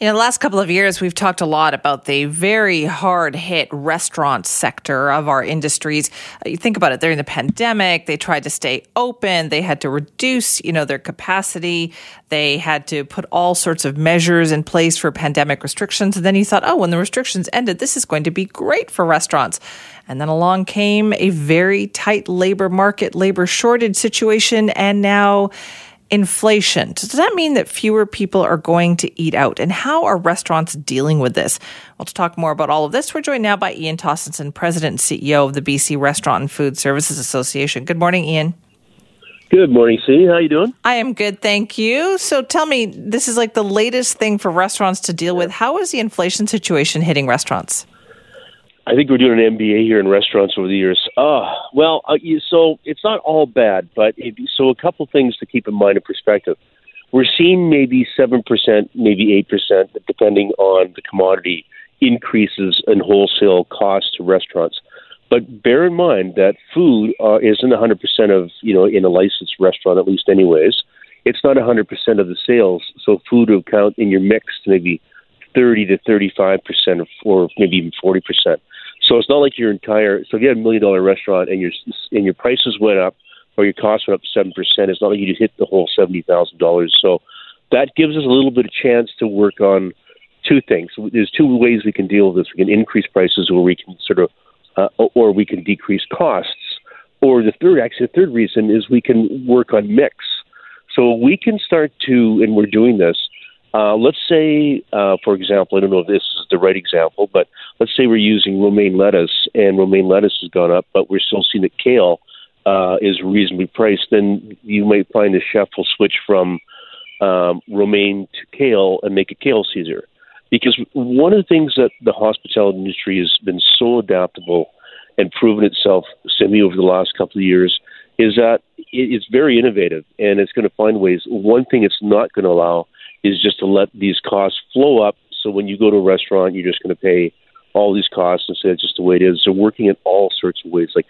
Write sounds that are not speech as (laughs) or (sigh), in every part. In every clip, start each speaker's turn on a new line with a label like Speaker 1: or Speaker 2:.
Speaker 1: In the last couple of years, we've talked a lot about the very hard hit restaurant sector of our industries. Uh, you think about it during the pandemic, they tried to stay open. They had to reduce, you know, their capacity. They had to put all sorts of measures in place for pandemic restrictions. And then you thought, oh, when the restrictions ended, this is going to be great for restaurants. And then along came a very tight labor market, labor shortage situation. And now inflation. Does that mean that fewer people are going to eat out? And how are restaurants dealing with this? Well, to talk more about all of this, we're joined now by Ian Tostenson, President and CEO of the BC Restaurant and Food Services Association. Good morning, Ian.
Speaker 2: Good morning, C. How you doing?
Speaker 1: I am good, thank you. So tell me, this is like the latest thing for restaurants to deal with. How is the inflation situation hitting restaurants?
Speaker 2: I think we're doing an MBA here in restaurants over the years. Uh, well, uh, so it's not all bad, but if, so a couple things to keep in mind in perspective. We're seeing maybe 7%, maybe 8%, depending on the commodity, increases in wholesale costs to restaurants. But bear in mind that food uh, isn't 100% of, you know, in a licensed restaurant, at least anyways. It's not 100% of the sales. So food will count in your mix to maybe 30 to 35% or maybe even 40%. So it's not like your entire. So if you had a million dollar restaurant and your and your prices went up or your costs went up seven percent, it's not like you just hit the whole seventy thousand dollars. So that gives us a little bit of chance to work on two things. There's two ways we can deal with this. We can increase prices, or we can sort of, uh, or we can decrease costs. Or the third, actually, the third reason is we can work on mix. So we can start to, and we're doing this uh, let's say, uh, for example, I don't know if this is the right example, but let's say we're using romaine lettuce and romaine lettuce has gone up, but we're still seeing that kale uh, is reasonably priced. Then you might find the chef will switch from um, romaine to kale and make a kale Caesar. Because one of the things that the hospitality industry has been so adaptable and proven itself Simi over the last couple of years is that it's very innovative and it's going to find ways. One thing it's not going to allow is just to let these costs flow up. So when you go to a restaurant, you're just going to pay all these costs and say it's just the way it is. They're working in all sorts of ways. Like,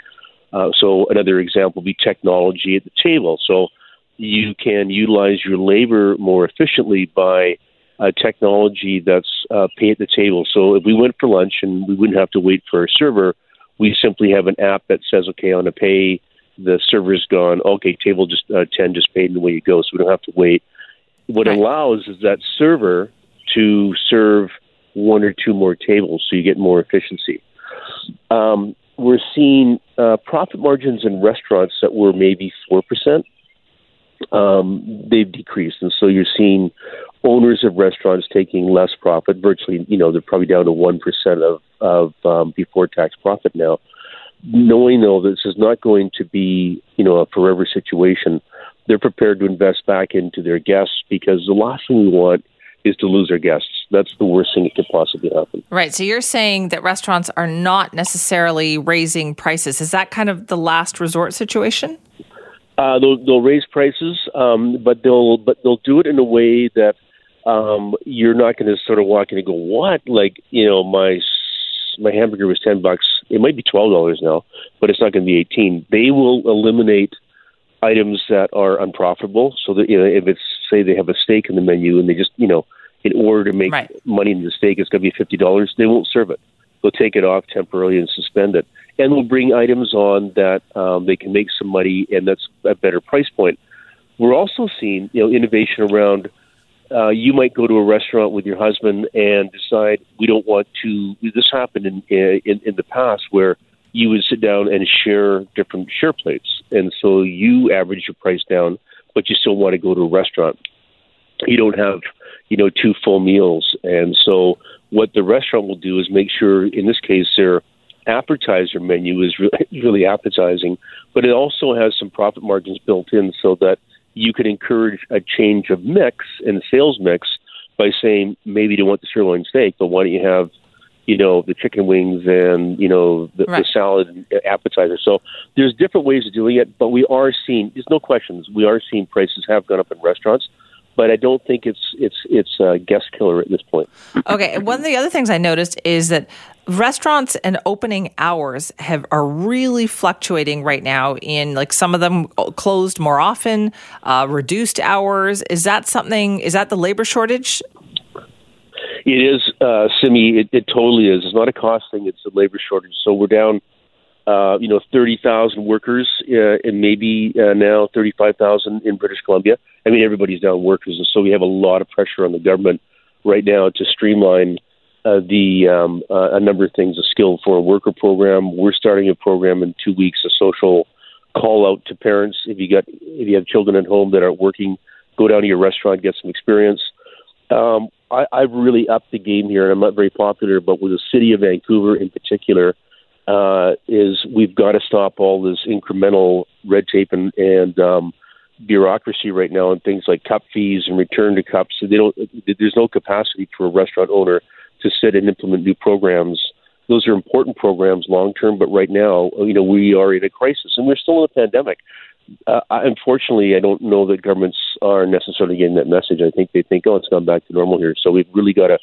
Speaker 2: uh, so another example would be technology at the table. So you can utilize your labor more efficiently by uh, technology that's uh, pay at the table. So if we went for lunch and we wouldn't have to wait for a server, we simply have an app that says, okay, want to pay. The server's gone. Okay, table just uh, ten just paid, and away you go. So we don't have to wait what right. allows is that server to serve one or two more tables, so you get more efficiency. Um, we're seeing uh, profit margins in restaurants that were maybe four percent. Um, they've decreased, and so you're seeing owners of restaurants taking less profit. Virtually, you know, they're probably down to one percent of of um, before tax profit now. Knowing though this is not going to be, you know, a forever situation, they're prepared to invest back into their guests because the last thing we want is to lose our guests. That's the worst thing that could possibly happen.
Speaker 1: Right. So you're saying that restaurants are not necessarily raising prices. Is that kind of the last resort situation?
Speaker 2: Uh, they'll, they'll raise prices, um, but they'll but they'll do it in a way that um, you're not going to sort of walk in and go, "What?" Like you know, my my hamburger was ten bucks. It might be twelve dollars now, but it's not going to be eighteen. They will eliminate items that are unprofitable. So that you know, if it's say they have a steak in the menu and they just you know, in order to make right. money in the steak, it's going to be fifty dollars. They won't serve it. They'll take it off temporarily and suspend it, and they'll bring items on that um, they can make some money, and that's a better price point. We're also seeing you know innovation around. Uh, you might go to a restaurant with your husband and decide we don't want to. This happened in in, in the past where you would sit down and share different share plates. And so you average your price down, but you still want to go to a restaurant. You don't have, you know, two full meals. And so what the restaurant will do is make sure, in this case, their appetizer menu is really, (laughs) really appetizing, but it also has some profit margins built in so that you can encourage a change of mix and sales mix by saying maybe you don't want the sirloin steak, but why don't you have you know, the chicken wings and, you know, the, right. the salad appetizer. So there's different ways of doing it, but we are seeing, there's no questions, we are seeing prices have gone up in restaurants. But I don't think it's it's it's a guest killer at this point.
Speaker 1: Okay, one of the other things I noticed is that restaurants and opening hours have are really fluctuating right now in like some of them closed more often uh, reduced hours is that something is that the labor shortage
Speaker 2: it is uh, Simi it, it totally is it's not a cost thing it's a labor shortage so we're down uh, you know 30,000 workers uh, and maybe uh, now 35,000 in British Columbia i mean everybody's down workers and so we have a lot of pressure on the government right now to streamline uh, the um, uh, a number of things, a skill for a worker program. We're starting a program in two weeks, a social call out to parents. If you got if you have children at home that aren't working, go down to your restaurant, get some experience. Um, I, I've really upped the game here, and I'm not very popular, but with the city of Vancouver in particular, uh, is we've got to stop all this incremental red tape and, and um, bureaucracy right now, and things like cup fees and return to cups. They don't. There's no capacity for a restaurant owner to sit and implement new programs. Those are important programs long term, but right now, you know, we are in a crisis and we're still in a pandemic. Uh, unfortunately, I don't know that governments are necessarily getting that message. I think they think, oh, it's gone back to normal here. So we've really got to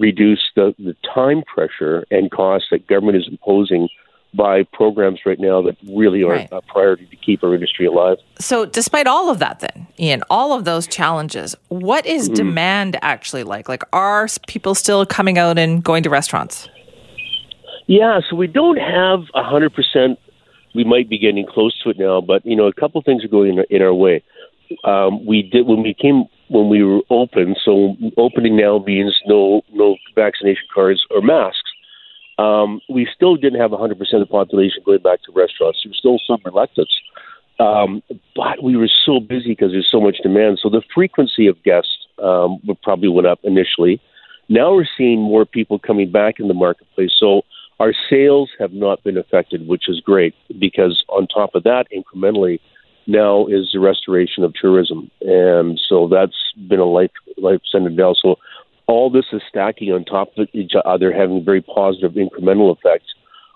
Speaker 2: reduce the, the time pressure and cost that government is imposing by programs right now that really are right. a priority to keep our industry alive.
Speaker 1: So, despite all of that, then, Ian, all of those challenges, what is mm-hmm. demand actually like? Like, are people still coming out and going to restaurants?
Speaker 2: Yeah, so we don't have a 100%. We might be getting close to it now, but, you know, a couple things are going in, in our way. Um, we did, when we came, when we were open, so opening now means no, no vaccination cards or masks um, we still didn't have 100% of the population going back to restaurants. There was still some reluctance. Um, but we were so busy because there's so much demand. So the frequency of guests um, probably went up initially. Now we're seeing more people coming back in the marketplace. So our sales have not been affected, which is great because on top of that, incrementally, now is the restoration of tourism, and so that's been a life life sentence now. So all this is stacking on top of each other, having very positive incremental effects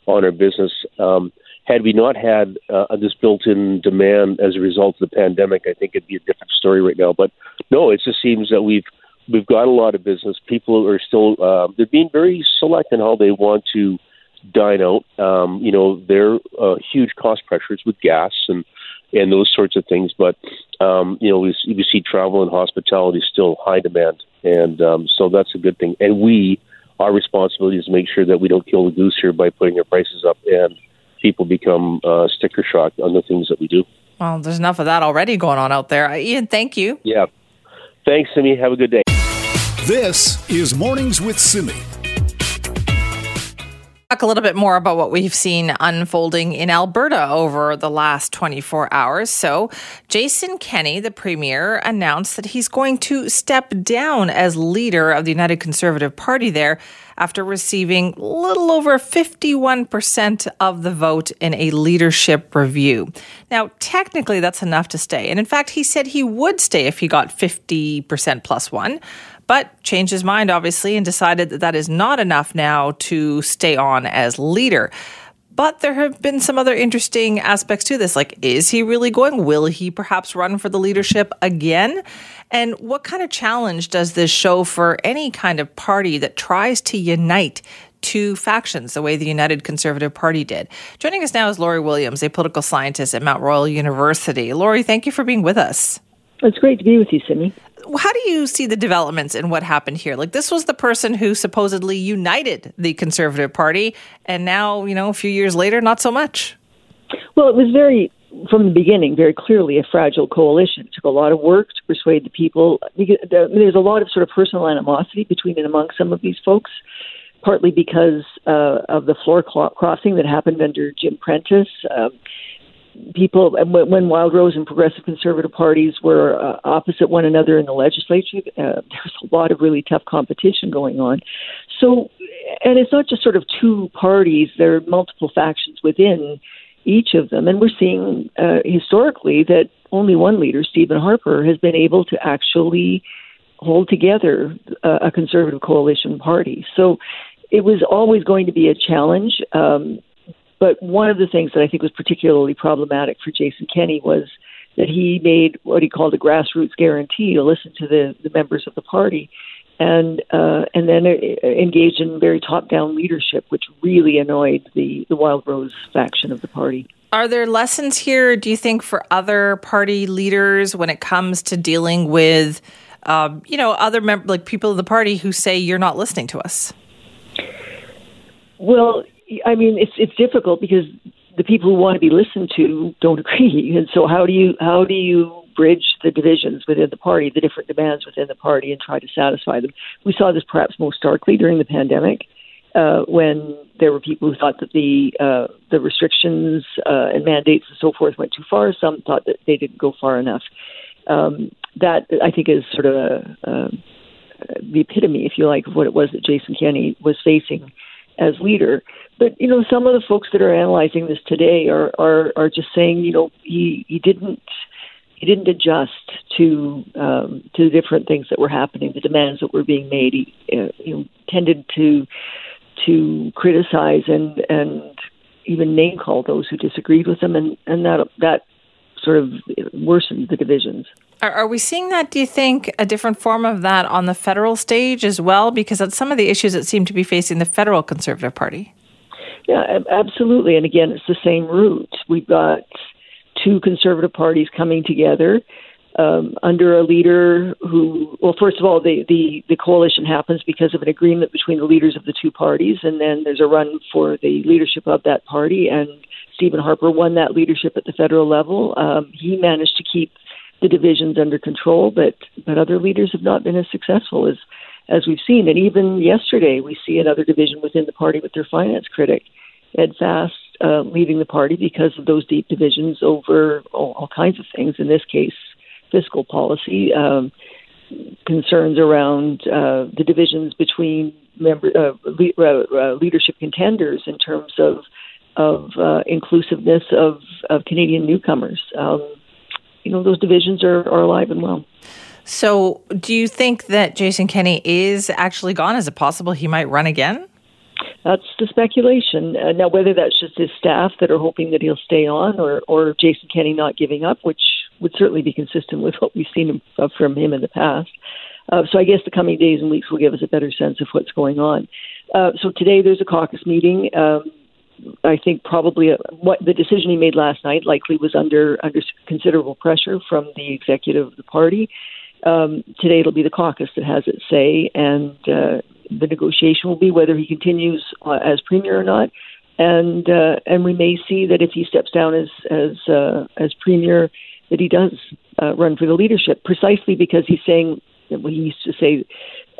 Speaker 2: on our business. Um, had we not had uh, this built-in demand as a result of the pandemic, I think it'd be a different story right now. But no, it just seems that we've we've got a lot of business. People are still uh, they're being very select in how they want to dine out. Um, you know, there are uh, huge cost pressures with gas and and those sorts of things. But um, you know, we, we see travel and hospitality still high demand, and um, so that's a good thing. And we, our responsibility is to make sure that we don't kill the goose here by putting our prices up, and people become uh, sticker shock on the things that we do.
Speaker 1: Well, there's enough of that already going on out there. Ian, thank you.
Speaker 2: Yeah. Thanks, Simi. Have a good day.
Speaker 3: This is Mornings with Simi
Speaker 1: talk a little bit more about what we've seen unfolding in Alberta over the last 24 hours. So, Jason Kenney, the premier, announced that he's going to step down as leader of the United Conservative Party there after receiving a little over 51% of the vote in a leadership review. Now, technically, that's enough to stay. And in fact, he said he would stay if he got 50% plus one but changed his mind, obviously, and decided that that is not enough now to stay on as leader. But there have been some other interesting aspects to this. Like, is he really going? Will he perhaps run for the leadership again? And what kind of challenge does this show for any kind of party that tries to unite two factions the way the United Conservative Party did? Joining us now is Lori Williams, a political scientist at Mount Royal University. Laurie, thank you for being with us.
Speaker 4: It's great to be with you, Simi
Speaker 1: how do you see the developments in what happened here? Like this was the person who supposedly united the Conservative Party, and now you know a few years later, not so much.
Speaker 4: Well, it was very from the beginning very clearly a fragile coalition. It took a lot of work to persuade the people. There's a lot of sort of personal animosity between and among some of these folks, partly because uh, of the floor crossing that happened under Jim Prentice. Um, people when Wildrose and Progressive Conservative parties were uh, opposite one another in the legislature, uh, (laughs) there was a lot of really tough competition going on. So, and it's not just sort of two parties; there are multiple factions within each of them, and we're seeing uh, historically that only one leader, Stephen Harper, has been able to actually hold together uh, a conservative coalition party. So. It was always going to be a challenge. Um, but one of the things that I think was particularly problematic for Jason Kenney was that he made what he called a grassroots guarantee to listen to the, the members of the party and uh, and then uh, engaged in very top down leadership, which really annoyed the the Wildrose faction of the party.
Speaker 1: Are there lessons here, do you think, for other party leaders when it comes to dealing with, um, you know, other mem- like people of the party who say you're not listening to us?
Speaker 4: Well, I mean, it's it's difficult because the people who want to be listened to don't (laughs) agree, and so how do you how do you bridge the divisions within the party, the different demands within the party, and try to satisfy them? We saw this perhaps most starkly during the pandemic uh, when there were people who thought that the uh, the restrictions uh, and mandates and so forth went too far. Some thought that they didn't go far enough. Um, that I think is sort of a, a, the epitome, if you like, of what it was that Jason Kenney was facing as leader. But you know, some of the folks that are analyzing this today are are, are just saying, you know, he he didn't he didn't adjust to um, to the different things that were happening, the demands that were being made. He uh, you know, tended to to criticize and and even name call those who disagreed with him, and and that that sort of worsened the divisions.
Speaker 1: Are, are, we seeing that? Do you think a different form of that on the federal stage as well? Because that's some of the issues that seem to be facing the federal Conservative Party.
Speaker 4: Yeah, absolutely. And again, it's the same root. We've got two conservative parties coming together um, under a leader who, well, first of all, the, the, the coalition happens because of an agreement between the leaders of the two parties, and then there's a run for the leadership of that party, and Stephen Harper won that leadership at the federal level. Um, he managed to keep the divisions under control, but but other leaders have not been as successful as as we've seen. And even yesterday, we see another division within the party with their finance critic, Ed Fast, uh, leaving the party because of those deep divisions over all, all kinds of things. In this case, fiscal policy, um, concerns around uh, the divisions between member uh, le- uh, uh, leadership contenders in terms of of uh, inclusiveness of, of Canadian newcomers. Um, you know, those divisions are, are alive and well.
Speaker 1: So, do you think that Jason Kenney is actually gone? Is it possible he might run again?
Speaker 4: That's the speculation. Uh, now, whether that's just his staff that are hoping that he'll stay on, or or Jason Kenney not giving up, which would certainly be consistent with what we've seen from him in the past. Uh, so I guess the coming days and weeks will give us a better sense of what's going on. Uh, so today there's a caucus meeting. Um, I think probably uh, what the decision he made last night likely was under under considerable pressure from the executive of the party. Um, today it'll be the caucus that has its say, and uh, the negotiation will be whether he continues uh, as premier or not. And uh, and we may see that if he steps down as as uh, as premier, that he does uh, run for the leadership, precisely because he's saying he used to say,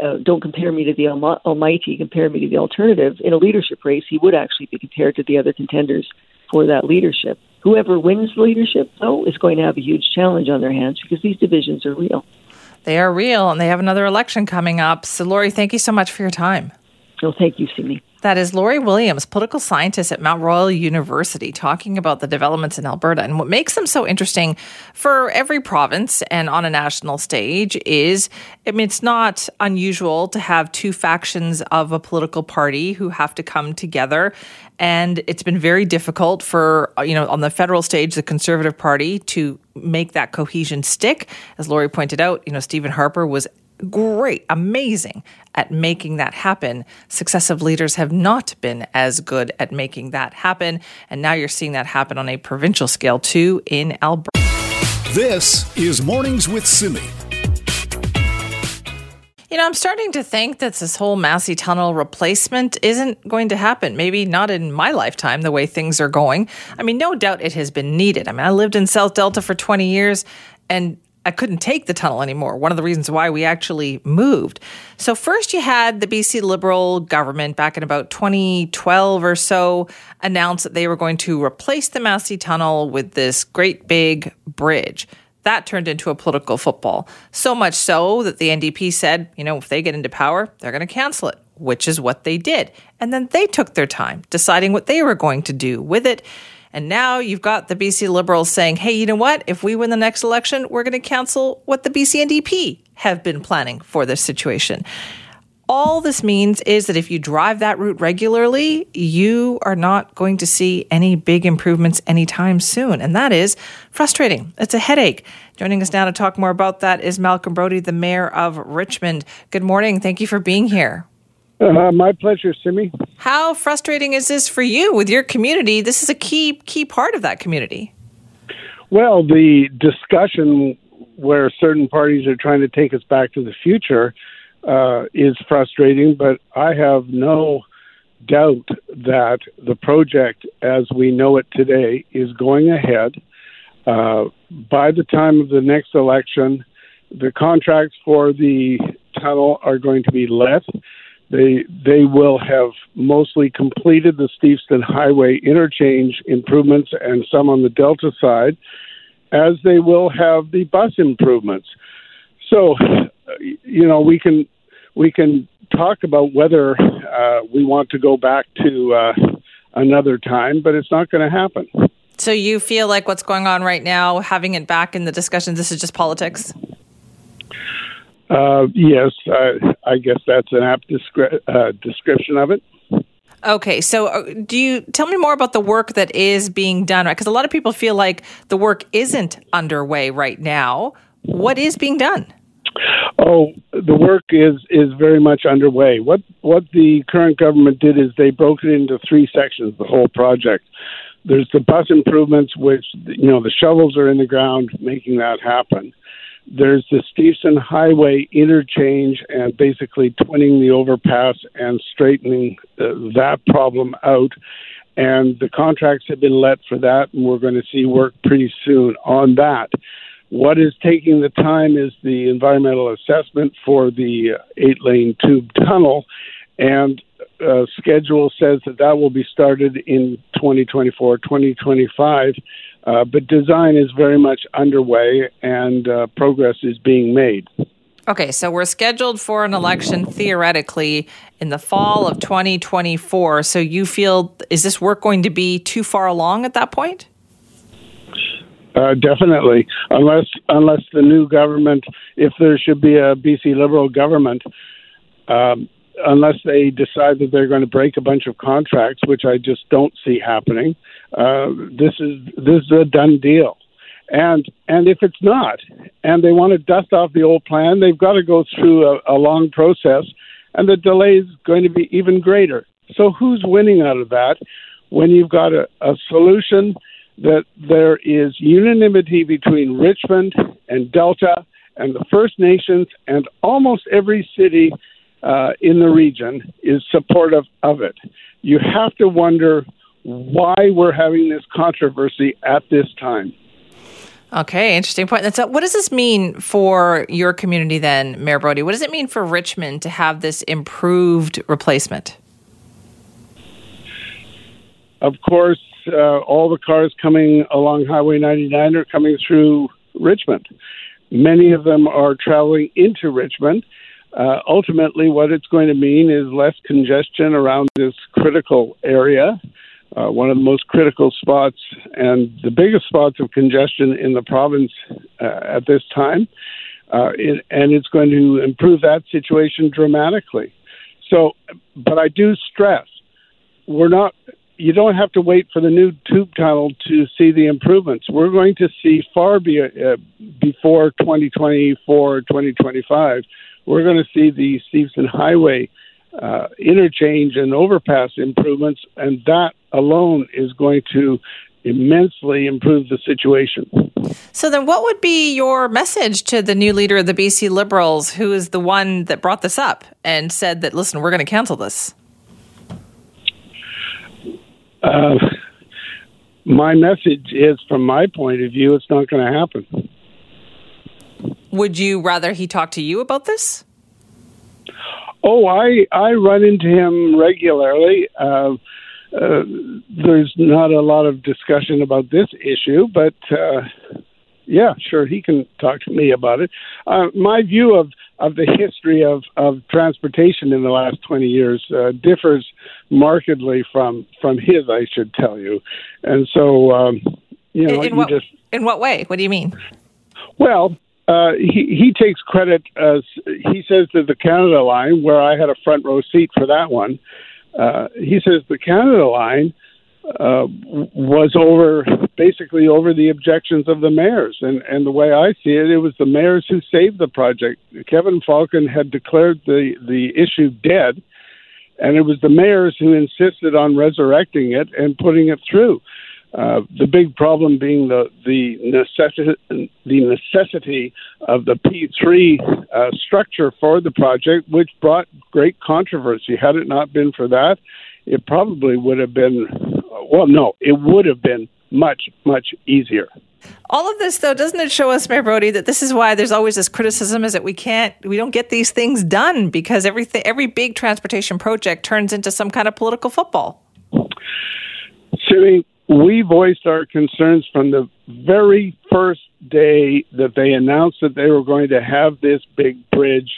Speaker 4: uh, don't compare me to the Almighty, compare me to the alternative. In a leadership race, he would actually be compared to the other contenders for that leadership. Whoever wins the leadership, though, is going to have a huge challenge on their hands because these divisions are real.
Speaker 1: They are real, and they have another election coming up. So, Lori, thank you so much for your time.
Speaker 4: Well, thank you, Simi.
Speaker 1: That is Lori Williams, political scientist at Mount Royal University, talking about the developments in Alberta. And what makes them so interesting for every province and on a national stage is I mean, it's not unusual to have two factions of a political party who have to come together. And it's been very difficult for, you know, on the federal stage, the Conservative Party to make that cohesion stick. As Lori pointed out, you know, Stephen Harper was great, amazing at making that happen. Successive leaders have not been as good at making that happen. And now you're seeing that happen on a provincial scale too in Alberta.
Speaker 3: This is Mornings with Simi.
Speaker 1: You know, I'm starting to think that this whole Massey Tunnel replacement isn't going to happen. Maybe not in my lifetime, the way things are going. I mean, no doubt it has been needed. I mean, I lived in South Delta for 20 years, and I couldn't take the tunnel anymore. One of the reasons why we actually moved. So, first, you had the BC Liberal government back in about 2012 or so announce that they were going to replace the Massey Tunnel with this great big bridge. That turned into a political football. So much so that the NDP said, you know, if they get into power, they're going to cancel it, which is what they did. And then they took their time deciding what they were going to do with it. And now you've got the BC Liberals saying, hey, you know what? If we win the next election, we're going to cancel what the BC NDP have been planning for this situation. all this means is that if you drive that route regularly, you are not going to see any big improvements anytime soon. And that is frustrating. It's a headache. Joining us now to talk more about that is Malcolm Brodie, the mayor of Richmond. Good morning. Thank you for being here.
Speaker 5: Uh, my pleasure, Simi.
Speaker 1: How frustrating is this for you with your community? This is a key key part of that community.
Speaker 5: Well, the discussion where certain parties are trying to take us back to the future uh, is frustrating, but I have no doubt that the project as we know it today is going ahead. Uh, by the time of the next election, the contracts for the tunnel are going to be let. They they will have mostly completed the Steveston Highway interchange improvements and some on the Delta side, as they will have the bus improvements. So, you know, we can we can talk about whether uh, we want to go back to uh, another time, but it's not going to happen.
Speaker 1: So you feel like what's going on right now, having it back in the discussion, this is just politics?
Speaker 5: Uh, yes, I guess that's an apt descri- uh, description of it.
Speaker 1: Okay, so uh, do you tell me more about the work that is being done? Because a lot of people feel like the work isn't underway right now. What is being done?
Speaker 5: Oh, the work is is very much underway. What what the current government did is they broke it into three sections. The whole project. There's the bus improvements, which you know the shovels are in the ground, making that happen. There's the Steveston Highway interchange and basically twinning the overpass and straightening uh, that problem out. And the contracts have been let for that, and we're going to see work pretty soon on that. What is taking the time is the environmental assessment for the eight lane tube tunnel, and uh, schedule says that that will be started in 2024, 2025. Uh, but design is very much underway and uh, progress is being made.
Speaker 1: Okay, so we're scheduled for an election theoretically in the fall of 2024. So you feel, is this work going to be too far along at that point?
Speaker 5: Uh, definitely, unless unless the new government, if there should be a BC Liberal government, um, unless they decide that they're going to break a bunch of contracts, which I just don't see happening, uh, this is this is a done deal. And and if it's not, and they want to dust off the old plan, they've got to go through a, a long process, and the delay is going to be even greater. So who's winning out of that when you've got a, a solution? that there is unanimity between Richmond and Delta and the First Nations and almost every city uh, in the region is supportive of it. You have to wonder why we're having this controversy at this time.
Speaker 1: Okay, interesting point. So, what does this mean for your community then, Mayor Brodie? What does it mean for Richmond to have this improved replacement?
Speaker 5: Of course, uh, all the cars coming along Highway 99 are coming through Richmond. Many of them are traveling into Richmond. Uh, ultimately, what it's going to mean is less congestion around this critical area, uh, one of the most critical spots and the biggest spots of congestion in the province uh, at this time. Uh, it, and it's going to improve that situation dramatically. So, but I do stress we're not you don't have to wait for the new tube tunnel to see the improvements. We're going to see far be, uh, before 2024, 2025. We're going to see the Steveston Highway uh, interchange and overpass improvements, and that alone is going to immensely improve the situation.
Speaker 1: So, then what would be your message to the new leader of the BC Liberals, who is the one that brought this up and said that, listen, we're going to cancel this?
Speaker 5: Uh, my message is, from my point of view, it's not going to happen.
Speaker 1: Would you rather he talk to you about this?
Speaker 5: Oh, I I run into him regularly. Uh, uh, there's not a lot of discussion about this issue, but uh, yeah, sure, he can talk to me about it. Uh, my view of of the history of, of transportation in the last 20 years uh, differs markedly from from his, I should tell you. And so, um, you know,
Speaker 1: in, in
Speaker 5: you
Speaker 1: what,
Speaker 5: just
Speaker 1: in what way? What do you mean?
Speaker 5: Well, uh, he he takes credit. As, he says that the Canada line, where I had a front row seat for that one, uh, he says the Canada line uh, was over basically over the objections of the mayors. And, and the way I see it, it was the mayors who saved the project. Kevin Falcon had declared the, the issue dead, and it was the mayors who insisted on resurrecting it and putting it through. Uh, the big problem being the the necessity the necessity of the P3 uh, structure for the project, which brought great controversy. Had it not been for that, it probably would have been well, no, it would have been much, much easier.
Speaker 1: All of this, though, doesn't it show us, Mayor Brodie, that this is why there's always this criticism: is that we can't, we don't get these things done because everything, every big transportation project turns into some kind of political football.
Speaker 5: Simi, we voiced our concerns from the very first day that they announced that they were going to have this big bridge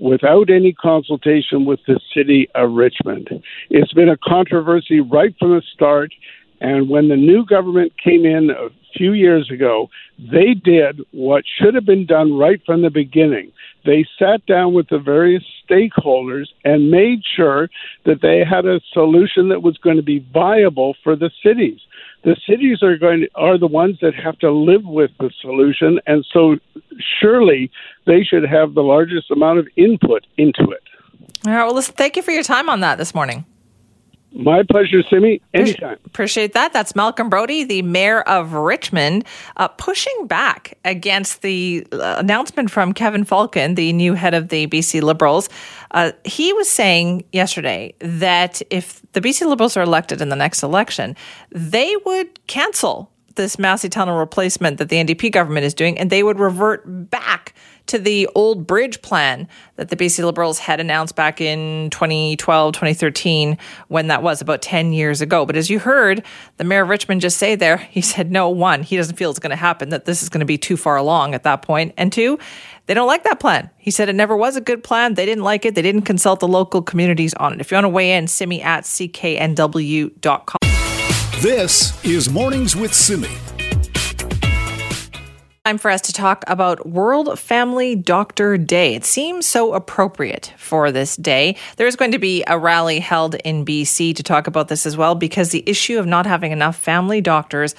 Speaker 5: without any consultation with the city of Richmond. It's been a controversy right from the start. And when the new government came in a few years ago, they did what should have been done right from the beginning. They sat down with the various stakeholders and made sure that they had a solution that was going to be viable for the cities the cities are going to, are the ones that have to live with the solution, and so surely they should have the largest amount of input into it.
Speaker 1: All right. Well, listen. Thank you for your time on that this morning.
Speaker 5: My pleasure, Simi. Anytime.
Speaker 1: Appreciate that. That's Malcolm Brodie, the mayor of Richmond, uh, pushing back against the uh, announcement from Kevin Falcon, the new head of the BC Liberals. Uh, he was saying yesterday that if the BC Liberals are elected in the next election, they would cancel this Massey Tunnel replacement that the NDP government is doing, and they would revert back to the old bridge plan that the BC Liberals had announced back in 2012, 2013, when that was about 10 years ago. But as you heard the mayor of Richmond just say there, he said, no, one, he doesn't feel it's going to happen, that this is going to be too far along at that point. And two, they don't like that plan. He said it never was a good plan. They didn't like it. They didn't consult the local communities on it. If you want to weigh in, simi at cknw.com.
Speaker 3: This is Mornings with Simi.
Speaker 1: Time for us to talk about World Family Doctor Day. It seems so appropriate for this day. There's going to be a rally held in BC to talk about this as well because the issue of not having enough family doctors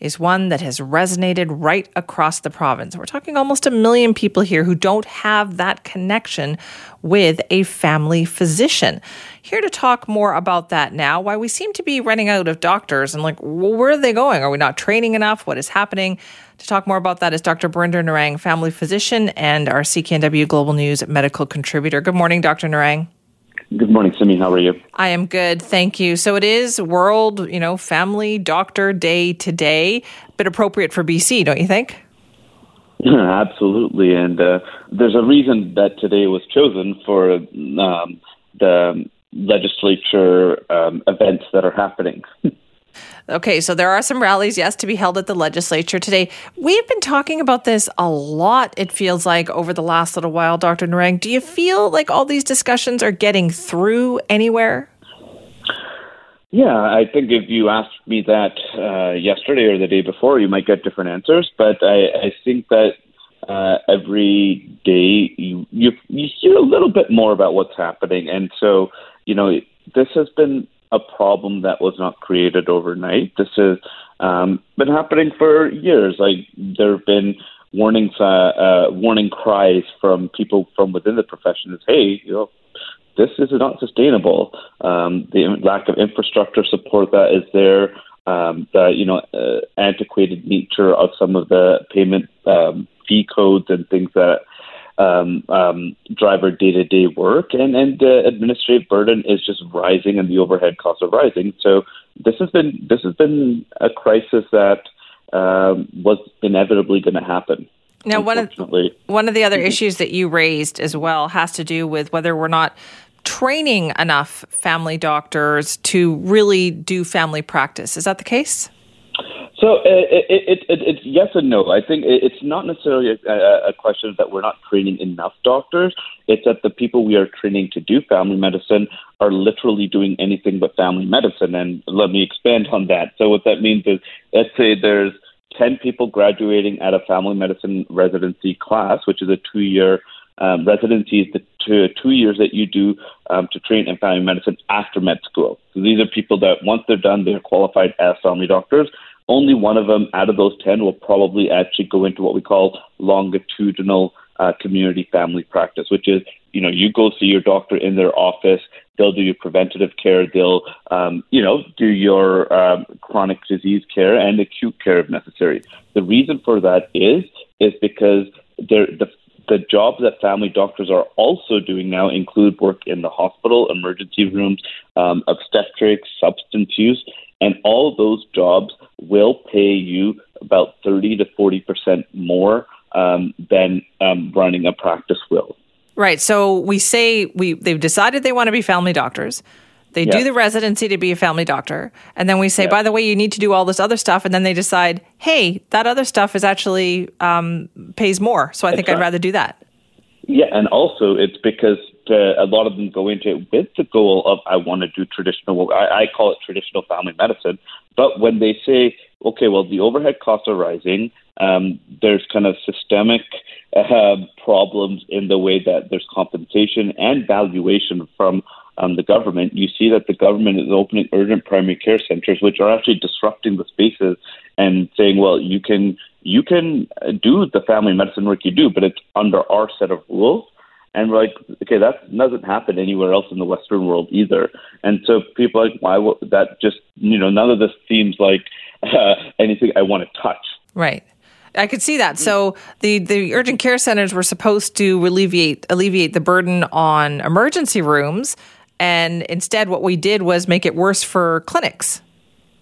Speaker 1: is one that has resonated right across the province. We're talking almost a million people here who don't have that connection with a family physician. Here to talk more about that now, why we seem to be running out of doctors and like, well, where are they going? Are we not training enough? What is happening? To talk more about that is Dr. Birinder Narang, family physician and our CKNW Global News medical contributor. Good morning, Dr. Narang.
Speaker 6: Good morning, Simi. How are you?
Speaker 1: I am good, thank you. So it is World, you know, Family Doctor Day today. Bit appropriate for BC, don't you think? (laughs)
Speaker 6: Absolutely, and uh, there's a reason that today was chosen for um, the legislature um, events that are happening. (laughs)
Speaker 1: Okay, so there are some rallies, yes, to be held at the legislature today. We've been talking about this a lot, it feels like, over the last little while, Dr. Narang. Do you feel like all these discussions are getting through anywhere?
Speaker 6: Yeah, I think if you asked me that uh, yesterday or the day before, you might get different answers. But I, I think that uh, every day you, you you hear a little bit more about what's happening, and so you know this has been a problem that was not created overnight. This has um, been happening for years. Like there have been warnings, uh, uh, warning cries from people from within the profession is, hey, you know, this is not sustainable. Um, the lack of infrastructure support that is there, um, the you know uh, antiquated nature of some of the payment um, fee codes and things that um, um, driver day to day work, and and the administrative burden is just rising, and the overhead costs are rising. So this has been this has been a crisis that um, was inevitably going to happen.
Speaker 1: Now, one of one of the other issues that you raised as well has to do with whether we're not training enough family doctors to really do family practice. Is that the case?
Speaker 6: So uh, it, it, it, it's yes and no. I think it's not necessarily a, a, question that we're not training enough doctors. It's that the people we are training to do family medicine are literally doing anything but family medicine. And let me expand on that. So what that means is, let's say there's 10 people graduating at a family medicine residency class, which is a two year um, residency, is the two, two years that you do um, to train in family medicine after med school. So these are people that once they're done, they're qualified as family doctors. Only one of them out of those 10 will probably actually go into what we call longitudinal uh, community family practice, which is, you know, you go see your doctor in their office, they'll do your preventative care, they'll, um, you know, do your um, chronic disease care and acute care if necessary. The reason for that is, is because there the the jobs that family doctors are also doing now include work in the hospital, emergency rooms, um, obstetrics, substance use, and all those jobs will pay you about 30 to 40 percent more um, than um, running a practice will.
Speaker 1: Right. So we say we they've decided they want to be family doctors. They yeah. do the residency to be a family doctor, and then we say, yeah. by the way, you need to do all this other stuff, and then they decide, hey, that other stuff is actually um, pays more, so I think I'd rather do that.
Speaker 6: Yeah, and also it's because the, a lot of them go into it with the goal of I want to do traditional. I, I call it traditional family medicine, but when they say, okay, well, the overhead costs are rising, um, there's kind of systemic uh, problems in the way that there's compensation and valuation from um, the government. You see that the government is opening urgent primary care centers, which are actually disrupting the spaces and saying, well, you can you can do the family medicine work you do, but it's under our set of rules. And we're like, okay, that doesn't happen anywhere else in the Western world either. And so people are like, why would that just, you know, none of this seems like uh, anything I want to touch.
Speaker 1: Right. I could see that. So the, the urgent care centers were supposed to alleviate alleviate the burden on emergency rooms, and instead, what we did was make it worse for clinics.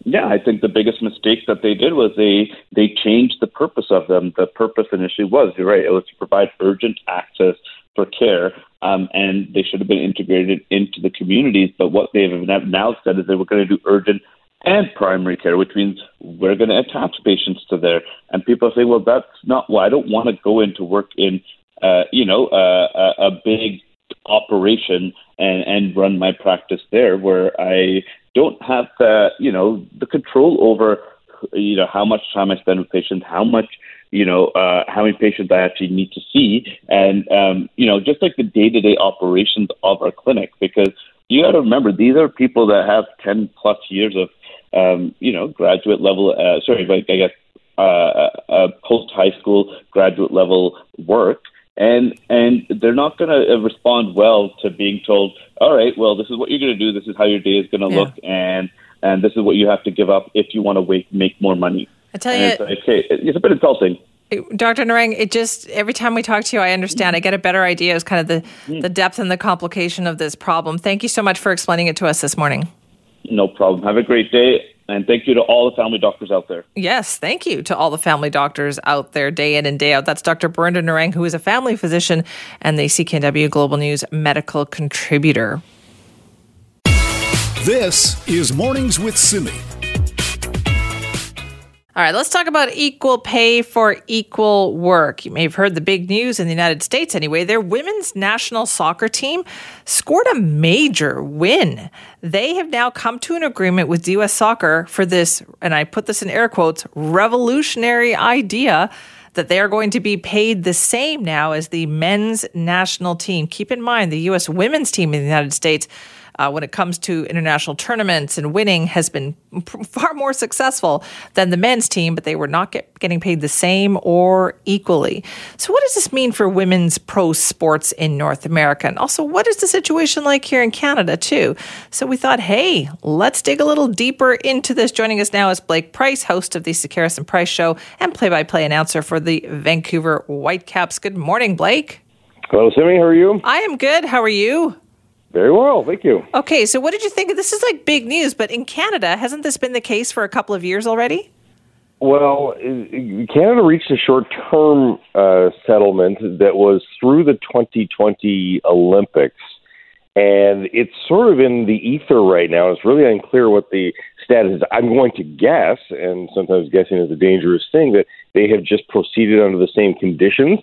Speaker 6: Yeah, I think the biggest mistake that they did was they they changed the purpose of them. The purpose initially was you're right; it was to provide urgent access for care, um, and they should have been integrated into the communities. But what they have now said is they were going to do urgent and primary care, which means we're going to attach patients to there. And people say, well, that's not why I don't want to go into work in, uh, you know, uh, a, a big operation and, and run my practice there where I don't have the, you know, the control over, you know, how much time I spend with patients, how much you know, uh, how many patients I actually need to see, and um, you know, just like the day-to-day operations of our clinic. Because you got to remember, these are people that have ten plus years of, um, you know, graduate level. Uh, sorry, like I guess uh, uh, uh post high school graduate level work. And and they're not going to respond well to being told, all right, well, this is what you're going to do, this is how your day is going to yeah. look, and and this is what you have to give up if you want to make more money.
Speaker 1: I tell you,
Speaker 6: it's, okay, it's a bit insulting.
Speaker 1: Dr. Narang, it just every time we talk to you, I understand. I get a better idea of kind of the, mm. the depth and the complication of this problem. Thank you so much for explaining it to us this morning.
Speaker 6: No problem. Have a great day. And thank you to all the family doctors out there.
Speaker 1: Yes, thank you to all the family doctors out there day in and day out. That's Dr. Birinder Narang, who is a family physician and the CKNW Global News medical contributor.
Speaker 3: This is Mornings with Simi.
Speaker 1: All right, let's talk about equal pay for equal work. You may have heard the big news in the United States anyway. Their women's national soccer team scored a major win. They have now come to an agreement with US Soccer for this, and I put this in air quotes, revolutionary idea that they are going to be paid the same now as the men's national team. Keep in mind, the U.S. women's team in the United States uh, when it comes to international tournaments and winning has been (laughs) far more successful than the men's team, but they were not get, getting paid the same or equally. So, what does this mean for women's pro sports in North America? And also, what is the situation like here in Canada, too? So, we thought, hey, let's dig a little deeper into this. Joining us now is Blake Price, host of the Sekeres and Price Show and play by play announcer for the Vancouver Whitecaps. Good morning, Blake.
Speaker 7: Hello, Simi. How are you?
Speaker 1: I am good. How are you?
Speaker 7: Very well, thank you.
Speaker 1: Okay, so what did you think? This is like big news, but in Canada, hasn't this been the case for a couple of years already?
Speaker 7: Well, Canada reached a short term uh, settlement that was through the 2020 Olympics. And it's sort of in the ether right now. It's really unclear what the status is. I'm going to guess, and sometimes guessing is a dangerous thing, that they have just proceeded under the same conditions.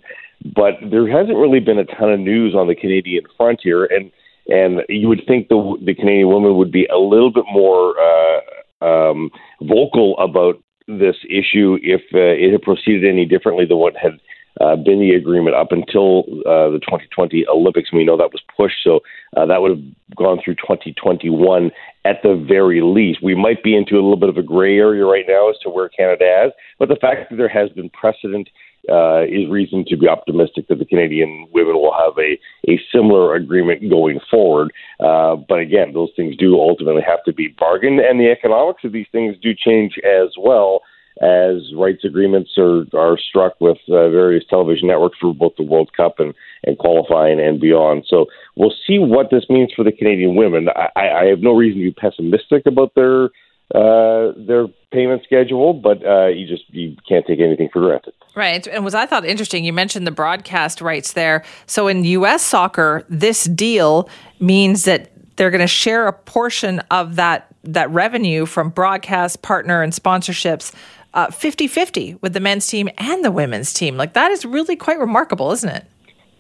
Speaker 7: But there hasn't really been a ton of news on the Canadian frontier. And and you would think the the Canadian women would be a little bit more uh, um, vocal about this issue if uh, it had proceeded any differently than what had uh, been the agreement up until uh, the 2020 Olympics. We know that was pushed, so uh, that would have gone through 2021 at the very least. We might be into a little bit of a gray area right now as to where Canada is, but the fact that there has been precedent uh, is reason to be optimistic that the Canadian women will have a, a similar agreement going forward. Uh, but again, those things do ultimately have to be bargained, and the economics of these things do change as well as rights agreements are, are struck with uh, various television networks for both the World Cup and, and qualifying and beyond. So we'll see what this means for the Canadian women. I, I have no reason to be pessimistic about their uh, their payment schedule, but uh, you just you can't take anything for granted.
Speaker 1: Right, and was I thought interesting. You mentioned the broadcast rights there. So in U.S. soccer, this deal means that they're going to share a portion of that that revenue from broadcast partner and sponsorships uh, 50-50 with the men's team and the women's team. Like that is really quite remarkable, isn't it?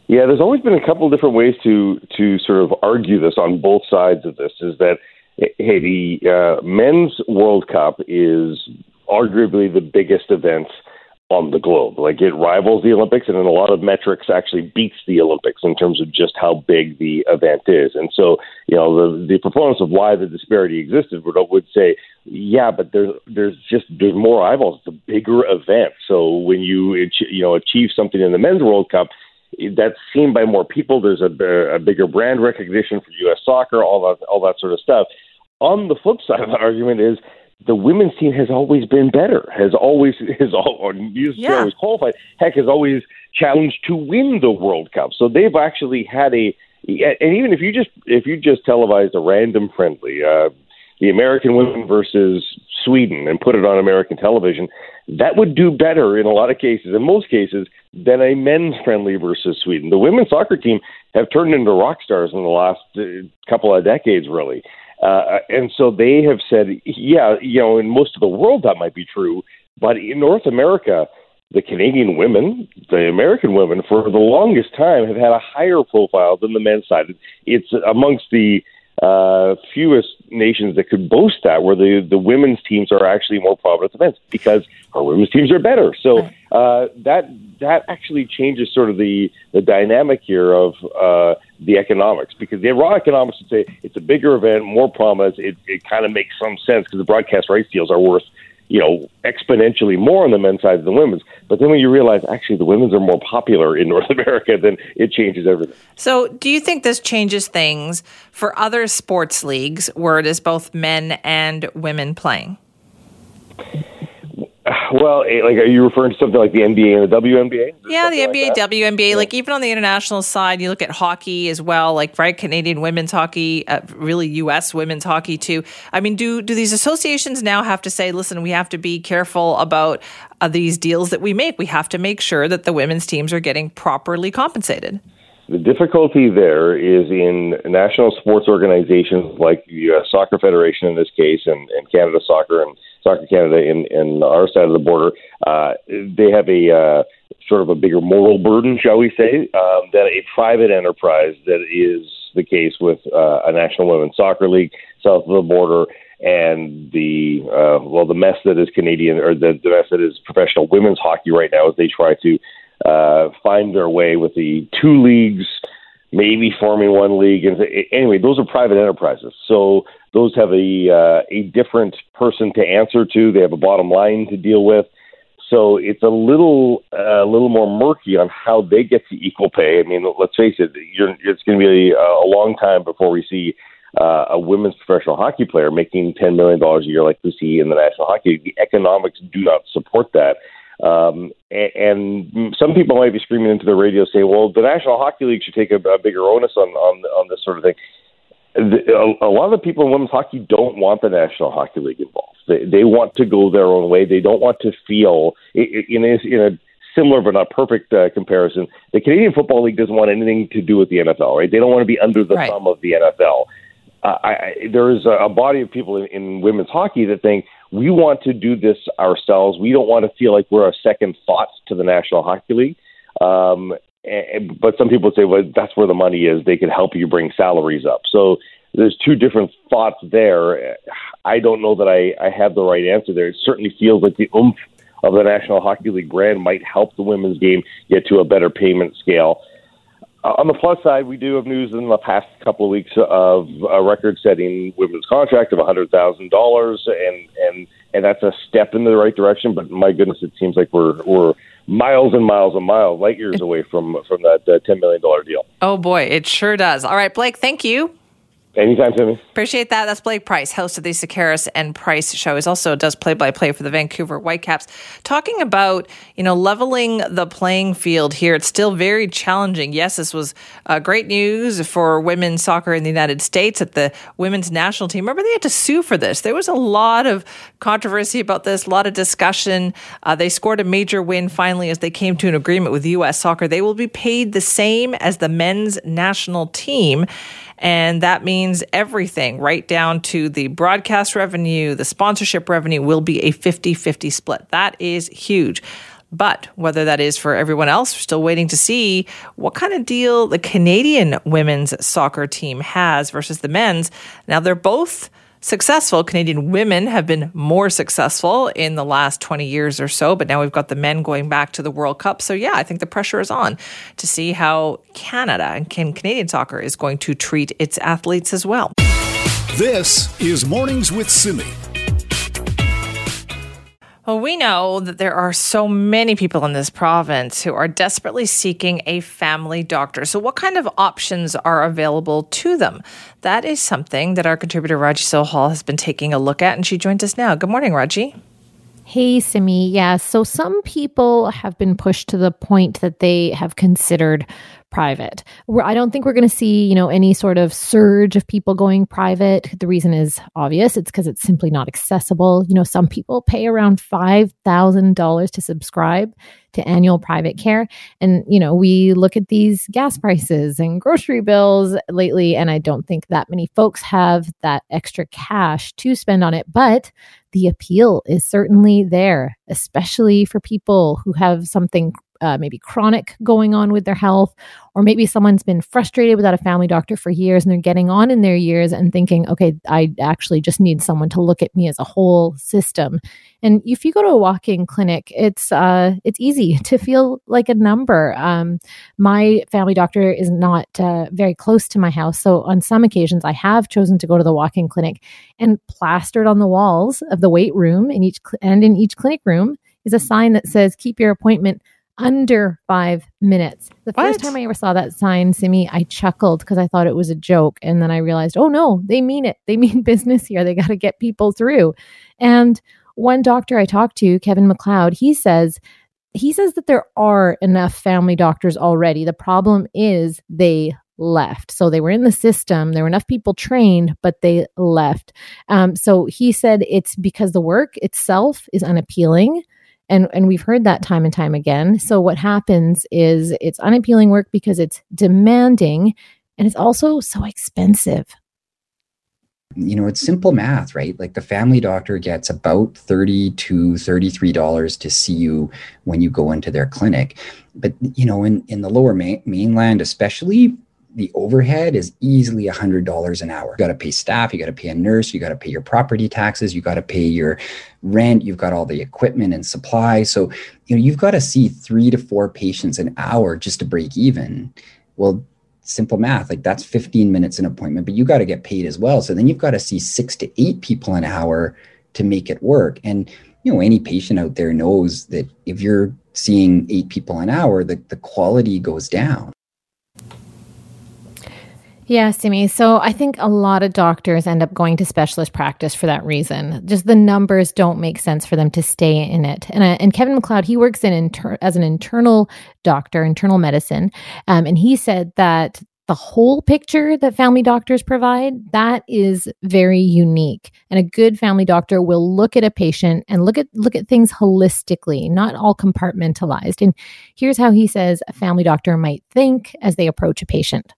Speaker 7: Yeah, there's always been a couple of different ways to to sort of argue this on both sides of this. Is that hey, the uh, men's World Cup is arguably the biggest event on the globe. Like it rivals the Olympics, and in a lot of metrics, actually beats the Olympics in terms of just how big the event is. And so, you know, the the proponents of why the disparity existed would would say, yeah, but there's there's just there's more eyeballs. It's a bigger event. So when you you know achieve something in the men's World Cup, that's seen by more people. There's a, a bigger brand recognition for U.S. soccer, all that all that sort of stuff. On the flip side of the argument is the women's team has always been better, has always (laughs) has all, or yeah. always qualified. Heck, has always challenged to win the World Cup. So they've actually had a, and even if you just if you just televised a random friendly, uh, the American women versus Sweden, and put it on American television, that would do better in a lot of cases, in most cases, than a men's friendly versus Sweden. The women's soccer team have turned into rock stars in the last uh, couple of decades, really. Uh, and so they have said, yeah, you know, in most of the world that might be true, but in North America, the Canadian women, the American women, for the longest time have had a higher profile than the men's side. It's amongst the uh, fewest nations that could boast that, where the, the women's teams are actually more prominent events because our women's teams are better. So uh, that that actually changes sort of the the dynamic here of uh, the economics because the raw economics would say it's a bigger event, more prominence. It, it kind of makes some sense because the broadcast rights deals are worth you know, exponentially more on the men's side than the women's. But then when you realize actually the women's are more popular in North (laughs) America, then it changes everything.
Speaker 1: So, do you think this changes things for other sports leagues where it is both men and women playing?
Speaker 7: Well, eh, like, are you referring to something like the NBA and the WNBA?
Speaker 1: Yeah, the NBA, like WNBA. Yeah. Like, even on the international side, you look at hockey as well, like, right, Canadian women's hockey, uh, really U.S. women's hockey, too. I mean, do, do these associations now have to say, listen, we have to be careful about uh, these deals that we make? We have to make sure that the women's teams are getting properly compensated.
Speaker 7: The difficulty there is in national sports organizations like the U.S. Soccer Federation in this case, and, and Canada Soccer and Soccer Canada in, in our side of the border. Uh, they have a uh, sort of a bigger moral burden, shall we say, um, than a private enterprise that is the case with uh, a National Women's Soccer League south of the border and the uh, well the mess that is Canadian or the, the mess that is professional women's hockey right now as they try to uh, find their way with the two leagues, maybe forming one league. And anyway, those are private enterprises, so those have a uh, a different person to answer to. They have a bottom line to deal with. So it's a little a uh, little more murky on how they get to equal pay. I mean, let's face it, it's going to be a, a long time before we see uh, a women's professional hockey player making $10 million a year like we see in the National Hockey. The economics do not support that. Um, and, some people might be screaming into the radio saying, well, the National Hockey League should take a, a bigger onus on, on, on this sort of thing. The, a, a lot of the people in women's hockey don't want the National Hockey League involved. They, they want to go their own way. They don't want to feel in a, in a similar but not perfect uh, comparison. The Canadian Football League doesn't want anything to do with the NFL. Right? They don't want to be under the right. thumb of the NFL. Uh, I, I, there is a, a body of people in, in women's hockey that think we want to do this ourselves. We don't want to feel like we're a second thought to the National Hockey League. Um, and, but some people say, well, that's where the money is. They can help you bring salaries up. So there's two different thoughts there. I don't know that I, I have the right answer there. It certainly feels like the oomph of the National Hockey League brand might help the women's game get to a better payment scale. Uh, on the plus side, we do have news in the past couple of weeks of a record-setting women's contract of $100,000, and and and that's a step in the right direction. But my goodness, it seems like we're we're miles and miles and miles, light years away from from that uh, $10 million deal.
Speaker 1: Oh boy, it sure does. All right, Blake, thank you.
Speaker 7: Anytime, Simi.
Speaker 1: Appreciate that. That's Blake Price, host of the Sekeres and Price show. He also does play by play for the Vancouver Whitecaps. Talking about, you know, leveling the playing field here. It's still very challenging. Yes, this was uh, great news for women's soccer in the United States at the women's national team. Remember, they had to sue for this. There was a lot of controversy about this, a lot of discussion. Uh, they scored a major win finally as they came to an agreement with U.S. soccer. They will be paid the same as the men's national team. And that means everything, right down to the broadcast revenue, the sponsorship revenue, will be a 50 50 split. That is huge. But whether that is for everyone else, we're still waiting to see what kind of deal the Canadian women's soccer team has versus the men's. Now, they're both successful. Canadian women have been more successful in the last 20 years or so, but now we've got the men going back to the World Cup. So, yeah, I think the pressure is on to see how Canada and Canadian soccer is going to treat its athletes as well.
Speaker 3: This is Mornings with Simi.
Speaker 1: Well, we know that there are so many people in this province who are desperately seeking a family doctor. So, what kind of options are available to them? That is something that our contributor Raji Sohal has been taking a look at, and she joins us now. Good morning, Raji.
Speaker 8: Hey, Simi. Yeah, so some people have been pushed to the point that they have considered private. I don't think we're going to see, you know, any sort of surge of people going private. The reason is obvious. It's because it's simply not accessible. You know, some people pay around $5,000 to subscribe to annual private care. And, you know, we look at these gas prices and grocery bills lately, and I don't think that many folks have that extra cash to spend on it. But the appeal is certainly there, especially for people who have something uh, maybe chronic going on with their health, or maybe someone's been frustrated without a family doctor for years and they're getting on in their years and thinking, okay, I actually just need someone to look at me as a whole system. And if you go to a walk-in clinic, it's uh, it's easy (laughs) to feel like a number. Um, my family doctor is not uh, very close to my house, so on some occasions I have chosen to go to the walk-in clinic. And plastered on the walls of the wait room in each cl- and in each clinic room is a sign that says "Keep your appointment." Under five minutes. The what? first time I ever saw that sign, Simi, I chuckled because I thought it was a joke. And then I realized, oh no, they mean it. They (laughs) mean business here. They got to get people through. And one doctor I talked to, Kevin McLeod, he says, he says that there are enough family doctors already. The problem is they left. So they were in the system. There were enough people trained, but they left. Um, so he said it's because the work itself is unappealing and and we've heard that time and time again. So what happens is it's unappealing work because it's demanding and it's also so expensive.
Speaker 9: You know it's simple math right? Like the family doctor gets about 30 to 33 dollars to see you when you go into their clinic. But you know in in the lower mainland especially the overhead is easily a hundred dollars an hour. You got to pay staff, you got to pay a nurse, you got to pay your property taxes, you got to pay your rent, you've got all the equipment and supply. So, you know, you've got to see three to four patients an hour just to break even. Well, simple math, like that's 15 minutes an appointment, but you got to get paid as well. So then you've got to see six to eight people an hour to make it work. And, you know, any patient out there knows that if you're seeing eight people an hour, the, the quality goes down.
Speaker 8: Yeah, Simi. So I think a lot of doctors end up going to specialist practice for that reason. Just the numbers don't make sense for them to stay in it. And, uh, and Kevin McLeod, he works in inter- as an internal doctor, internal medicine, um, and he said that the whole picture that family doctors provide that is very unique and a good family doctor will look at a patient and look at look at things holistically not all compartmentalized and here's how he says a family doctor might think as they approach a patient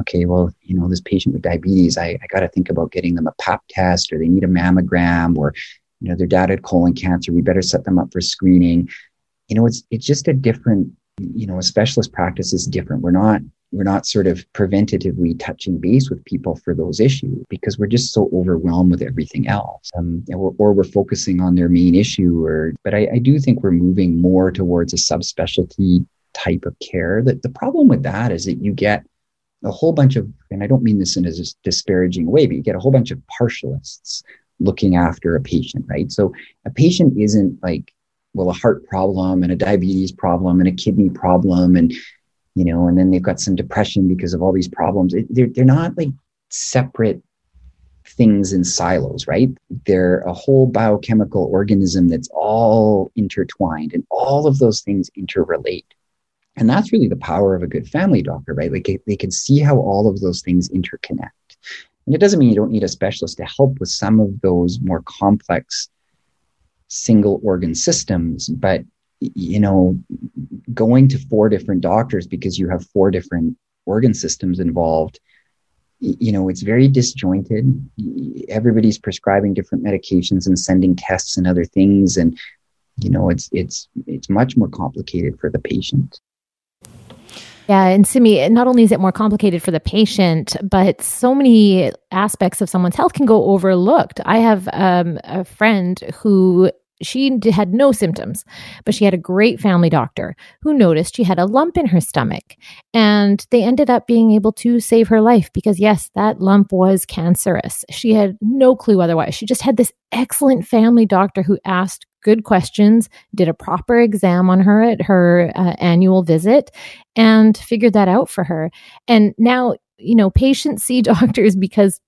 Speaker 9: okay, well, you know, this patient with diabetes, I, I got to think about getting them a pap test or they need a mammogram or, you know, their dad had colon cancer. We better set them up for screening. You know, it's, it's just a different, you know, a specialist practice is different. We're not we're not sort of preventatively touching base with people for those issues because we're just so overwhelmed with everything else um, or, or, we're focusing on their main issue or but I, I do think we're moving more towards a subspecialty type of care that the problem with that is that you get a whole bunch of and i don't mean this in a disparaging way but you get a whole bunch of partialists looking after a patient right so a patient isn't like well a heart problem and a diabetes problem and a kidney problem and you know, and then they've got some depression because of all these problems. they're, they're not like separate things in silos, right? They're a whole biochemical organism that's all intertwined and all of those things interrelate. And that's really the power of a good family doctor, right? Like they can see how all of those things interconnect. And it doesn't mean you don't need a specialist to help with some of those more complex single organ systems, but you know, going to four different doctors because you have four different organ systems involved, you know, it's very disjointed. Everybody's prescribing different medications and sending tests and other things. And, you know, it's, it's, it's much more complicated for the patient.
Speaker 8: Yeah, and Simi, not only is it more complicated for the patient, but so many aspects of someone's health can go overlooked. I have um, a friend who she had no symptoms, but she had a great family doctor who noticed she had a lump in her stomach. And they ended up being able to save her life because, yes, that lump was cancerous. She had no clue otherwise. She just had this excellent family doctor who asked good questions, did a proper exam on her at her uh, annual visit, and figured that out for her. And now, you know, patients see (laughs) doctors because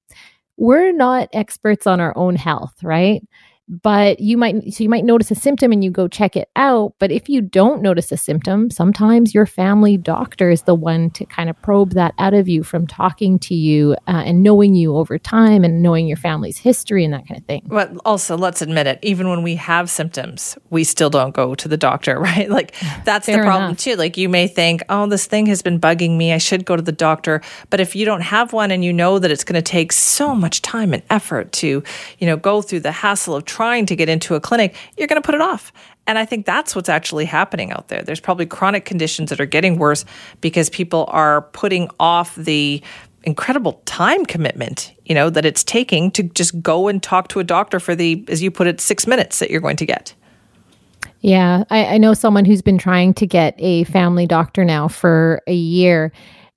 Speaker 8: we're not experts on our own health, right? But you might so you might notice a symptom and you go check it out. But if you don't notice a symptom sometimes your family doctor is the one to kind of probe that out of you from talking to you uh, and knowing you over time and knowing your family's history and that kind of thing.
Speaker 1: But also let's admit it even when we have symptoms we still don't go to the doctor (laughs) right? Like (sighs) that's the problem enough. too. Like you may think oh this thing has been bugging me. I should go to the doctor. But if you don't have one and you know that it's going to take so much time and effort to you know go through the hassle of trying to get into a clinic, you're going to put it off. And I think that's what's actually happening out there. There's probably chronic conditions that are getting worse because people are putting off the incredible time commitment, you know, that it's taking to just go and talk to a doctor for the, as you put it, six minutes that you're going to get.
Speaker 8: Yeah, I, I know someone who's been trying to get a family doctor now for a year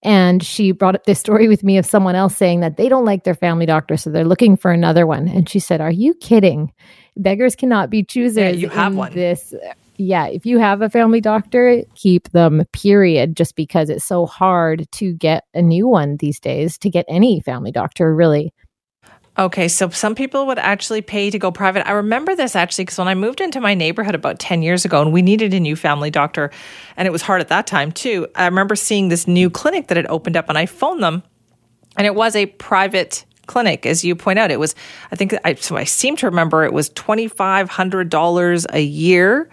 Speaker 8: and she brought up this story with me of someone else saying that they don't like their family doctor, so they're looking for another one. And she said, Are you kidding? Beggars cannot be choosers. Yeah,
Speaker 1: you have one.
Speaker 8: This yeah, if you have a family doctor, keep them, period, just because it's so hard to get a new one these days, to get any family doctor, really.
Speaker 1: Okay, so some people would actually pay to go private. I remember this actually because when I moved into my neighborhood about 10 years ago and we needed a new family doctor, and it was hard at that time too. I remember seeing this new clinic that had opened up and I phoned them, and it was a private clinic. As you point out, it was, I think, I, so I seem to remember it was $2,500 a year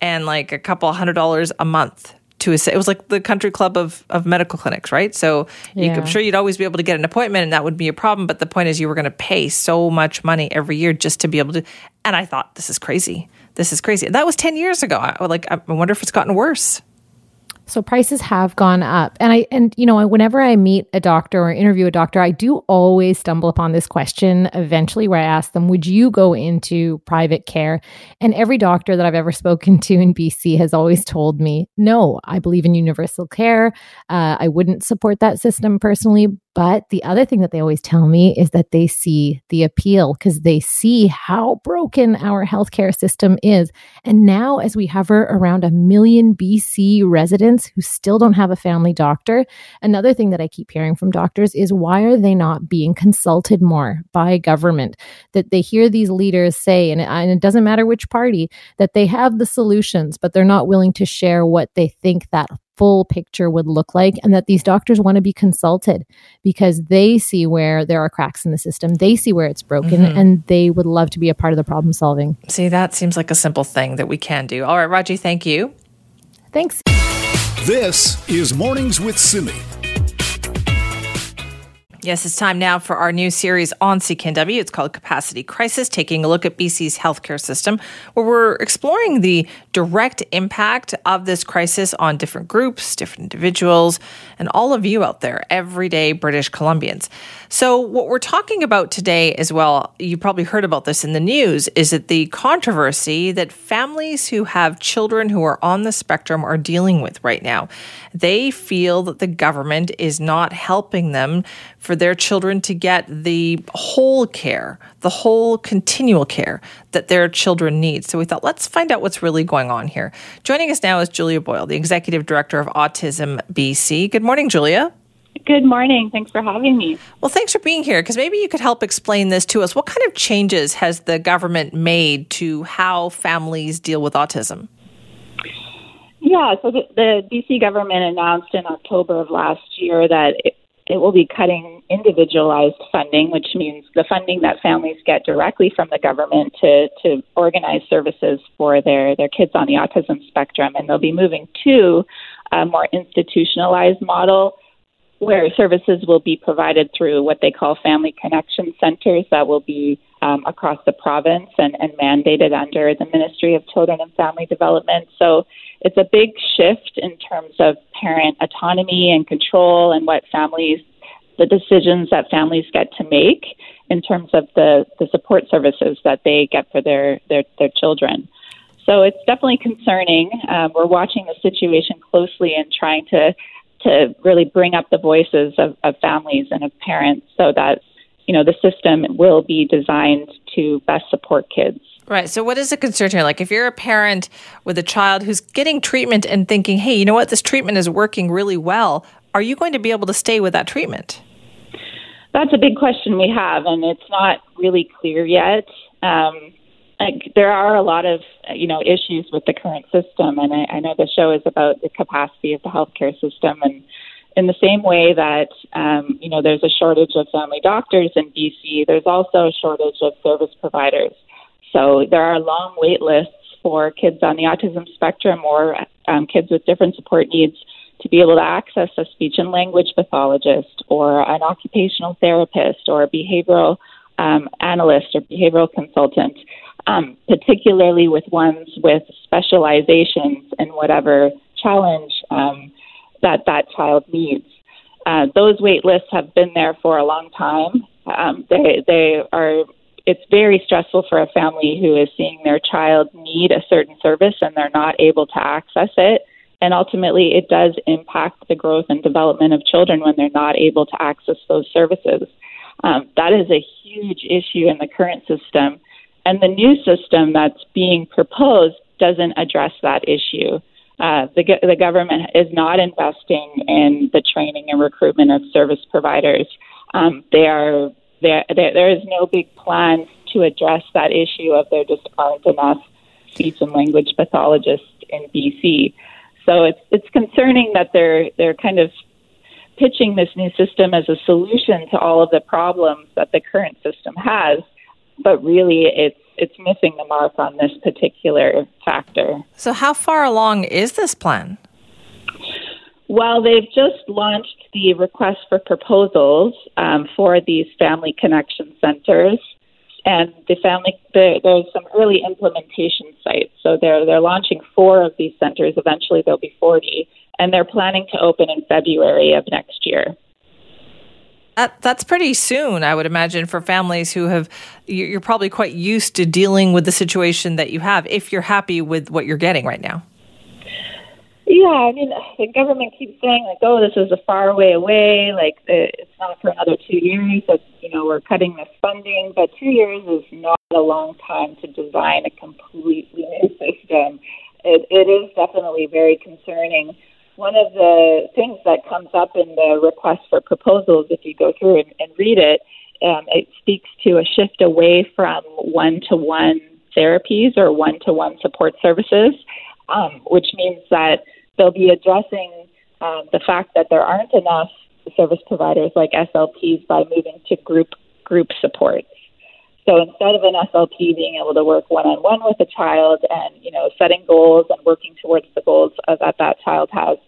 Speaker 1: and like a couple hundred dollars a month to a, it was like the country club of, of medical clinics, right? So yeah. you, I'm sure you'd always be able to get an appointment and that would be a problem. But the point is you were going to pay so much money every year just to be able to. And I thought, this is crazy. This is crazy. That was 10 years ago. I, like, I wonder if it's gotten worse.
Speaker 8: So prices have gone up. And I and you know, whenever I meet a doctor or interview a doctor, I do always stumble upon this question eventually where I ask them, "Would you go into private care?" And every doctor that I've ever spoken to in BC has always told me, "No, I believe in universal care. Uh, I wouldn't support that system personally, but the other thing that they always tell me is that they see the appeal because they see how broken our healthcare system is. And now, as we hover around a million BC residents who still don't have a family doctor, another thing that I keep hearing from doctors is why are they not being consulted more by government? That they hear these leaders say, and it, doesn't matter which party, that they have the solutions, but they're not willing to share what they think that full picture would look like and that these doctors want to be consulted because they see where there are cracks in the system they see where it's broken mm-hmm. and they would love to be a part of the problem solving.
Speaker 1: See that seems like a simple thing that we can do. All right raji thank you.
Speaker 8: Thanks.
Speaker 3: This is mornings with simi
Speaker 1: Yes, it's time now for our new series on CKNW. It's called Capacity Crisis, taking a look at BC's healthcare system, where we're exploring the direct impact of this crisis on different groups, different individuals, and all of you out there, everyday British Columbians. So, what we're talking about today as well, you probably heard about this in the news, is that the controversy that families who have children who are on the spectrum are dealing with right now. They feel that the government is not helping them for their children to get the whole care, the whole continual care that their children need. So we thought, let's find out what's really going on here. Joining us now is Julia Boyle, the Executive Director of Autism BC. Good morning, Julia.
Speaker 10: Good morning. Thanks for having me.
Speaker 1: Well, thanks for being here because maybe you could help explain this to us. What kind of changes has the government made to how families deal with autism?
Speaker 10: Yeah, so the, the BC government announced in October of last year that it, it will be cutting individualized funding, which means the funding that families get directly from the government to, to organize services for their, their kids on the autism spectrum. And they'll be moving to a more institutionalized model where services will be provided through what they call family connection centers that will be um, across the province and, and mandated under the Ministry of Children and Family Development. So it's a big shift in terms of parent autonomy and control and what families, the decisions that families get to make in terms of the, the support services that they get for their, their, their children. So it's definitely concerning. Um, we're watching the situation closely and trying to to really bring up the voices of, of families and of parents so that you know the system will be designed to best support kids.
Speaker 1: Right. So, what is the concern here? Like, if you're a parent with a child who's getting treatment and thinking, hey, you know what, this treatment is working really well, are you going to be able to stay with that treatment?
Speaker 10: That's a big question we have, and it's not really clear yet. Um, like, there are a lot of you know issues with the current system, and I, I know the show is about the capacity of the healthcare system, and in the same way that um, you know there's a shortage of family doctors in BC, there's also a shortage of service providers. So there are long wait lists for kids on the autism spectrum or um, kids with different support needs to be able to access a speech and language pathologist or an occupational therapist or a behavioral um, analyst or behavioral consultant, um, particularly with ones with specializations in whatever challenge um, that that child needs. Uh, those wait lists have been there for a long time. Um, they they are it's very stressful for a family who is seeing their child need a certain service and they're not able to access it. And ultimately, it does impact the growth and development of children when they're not able to access those services. Um, that is a huge issue in the current system. And the new system that's being proposed doesn't address that issue. Uh, the, the government is not investing in the training and recruitment of service providers. Um, they are there, is no big plan to address that issue of there just aren't enough speech and language pathologists in BC. So it's it's concerning that they're they're kind of pitching this new system as a solution to all of the problems that the current system has, but really it's it's missing the mark on this particular factor.
Speaker 1: So how far along is this plan?
Speaker 10: Well, they've just launched the request for proposals um, for these family connection centers, and the family the, there's some early implementation sites. So they're they're launching four of these centers. Eventually, there'll be forty, and they're planning to open in February of next year.
Speaker 1: That, that's pretty soon, I would imagine, for families who have. You're probably quite used to dealing with the situation that you have if you're happy with what you're getting right now.
Speaker 10: Yeah, I mean, the government keeps saying like, "Oh, this is a far way away. Like, uh, it's not for another two years. That you know, we're cutting this funding." But two years is not a long time to design a completely new system. It, it is definitely very concerning. One of the things that comes up in the request for proposals, if you go through and, and read it, um, it speaks to a shift away from one-to-one therapies or one-to-one support services, um, which means that they'll be addressing um, the fact that there aren't enough service providers like SLPs by moving to group group supports. So instead of an SLP being able to work one on one with a child and you know setting goals and working towards the goals that that child has,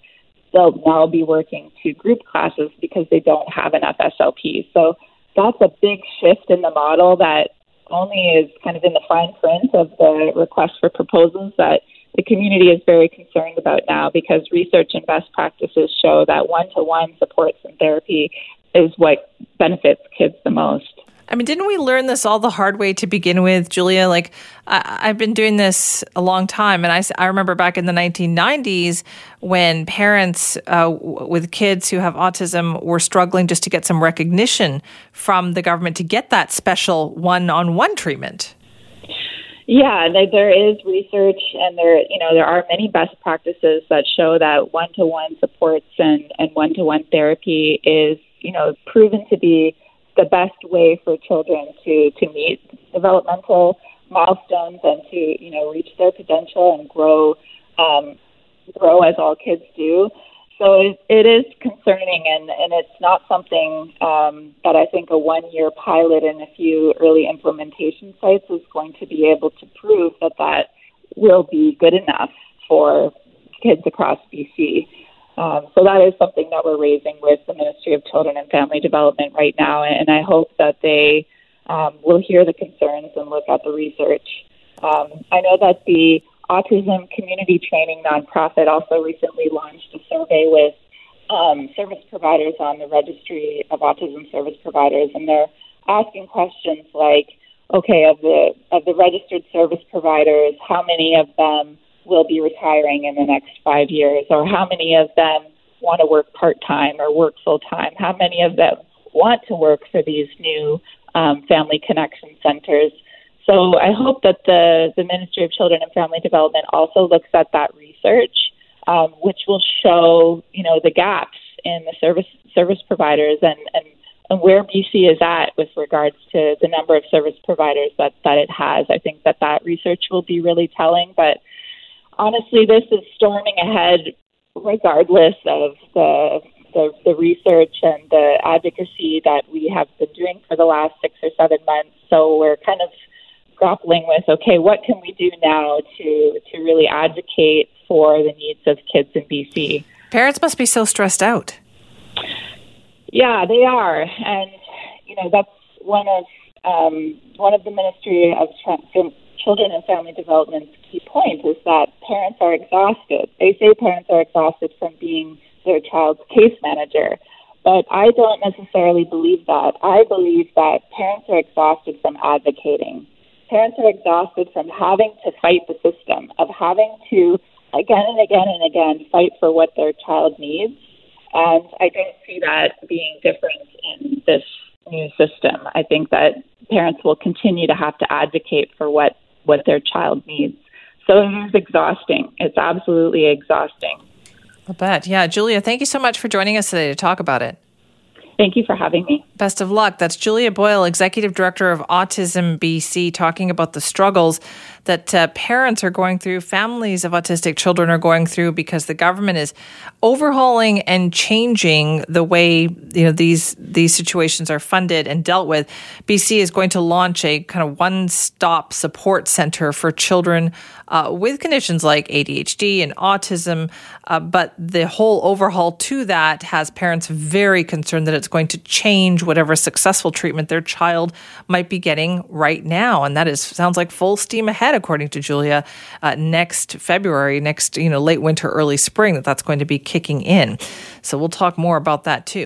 Speaker 10: they'll now be working two group classes because they don't have enough SLP. So that's a big shift in the model that only is kind of in the fine print of the request for proposals that the community is very concerned about now because research and best practices show that one to one supports and therapy is what benefits kids the most.
Speaker 1: I mean, didn't we learn this all the hard way to begin with, Julia? Like, I, have been doing this a long time, and I, I remember back in the 1990s when parents uh, with kids who have autism were struggling just to get some recognition from the government to get that special one on one treatment.
Speaker 10: Yeah, there is research, and there you know there are many best practices that show that one to one supports and and one to one therapy is you know proven to be the best way for children to to meet developmental milestones and to you know reach their potential and grow um, grow as all kids do. So it, it is concerning, and, and it's not something um, that I think a one year pilot and a few early implementation sites is going to be able to prove that that will be good enough for kids across BC. Um, so that is something that we're raising with the Ministry of Children and Family Development right now, and I hope that they um, will hear the concerns and look at the research. Um, I know that the Autism Community Training nonprofit also recently launched a survey with um, service providers on the Registry of Autism Service Providers, and they're asking questions like, okay, of the of the registered service providers, how many of them will be retiring in the next five years, or how many of them want to work part time or work full time? How many of them want to work for these new um, family connection centers? So I hope that the, the Ministry of Children and Family Development also looks at that research, um, which will show you know the gaps in the service service providers and, and and where BC is at with regards to the number of service providers that, that it has. I think that that research will be really telling. But honestly, this is storming ahead regardless of the, the, the research and the advocacy that we have been doing for the last six or seven months. So we're kind of grappling with okay, what can we do now to to really advocate for the needs of kids in BC?
Speaker 1: Parents must be so stressed out.
Speaker 10: Yeah, they are, and you know that's one of um, one of the Ministry of children and family development's key point is that parents are exhausted. They say parents are exhausted from being their child's case manager. But I don't necessarily believe that. I believe that parents are exhausted from advocating. Parents are exhausted from having to fight the system, of having to again and again and again fight for what their child needs. And I don't see that being different in this new system. I think that parents will continue to have to advocate for what what their child needs. So it is exhausting. It's absolutely exhausting.
Speaker 1: I bet. Yeah. Julia, thank you so much for joining us today to talk about it.
Speaker 10: Thank you for having me.
Speaker 1: Best of luck. That's Julia Boyle, Executive Director of Autism BC, talking about the struggles that uh, parents are going through, families of autistic children are going through because the government is overhauling and changing the way you know these these situations are funded and dealt with. BC is going to launch a kind of one-stop support center for children uh, with conditions like ADHD and autism, uh, but the whole overhaul to that has parents very concerned that it's going to change whatever successful treatment their child might be getting right now, and that is sounds like full steam ahead according to Julia, uh, next February, next you know late winter, early spring that that's going to be kicking in. So we'll talk more about that too.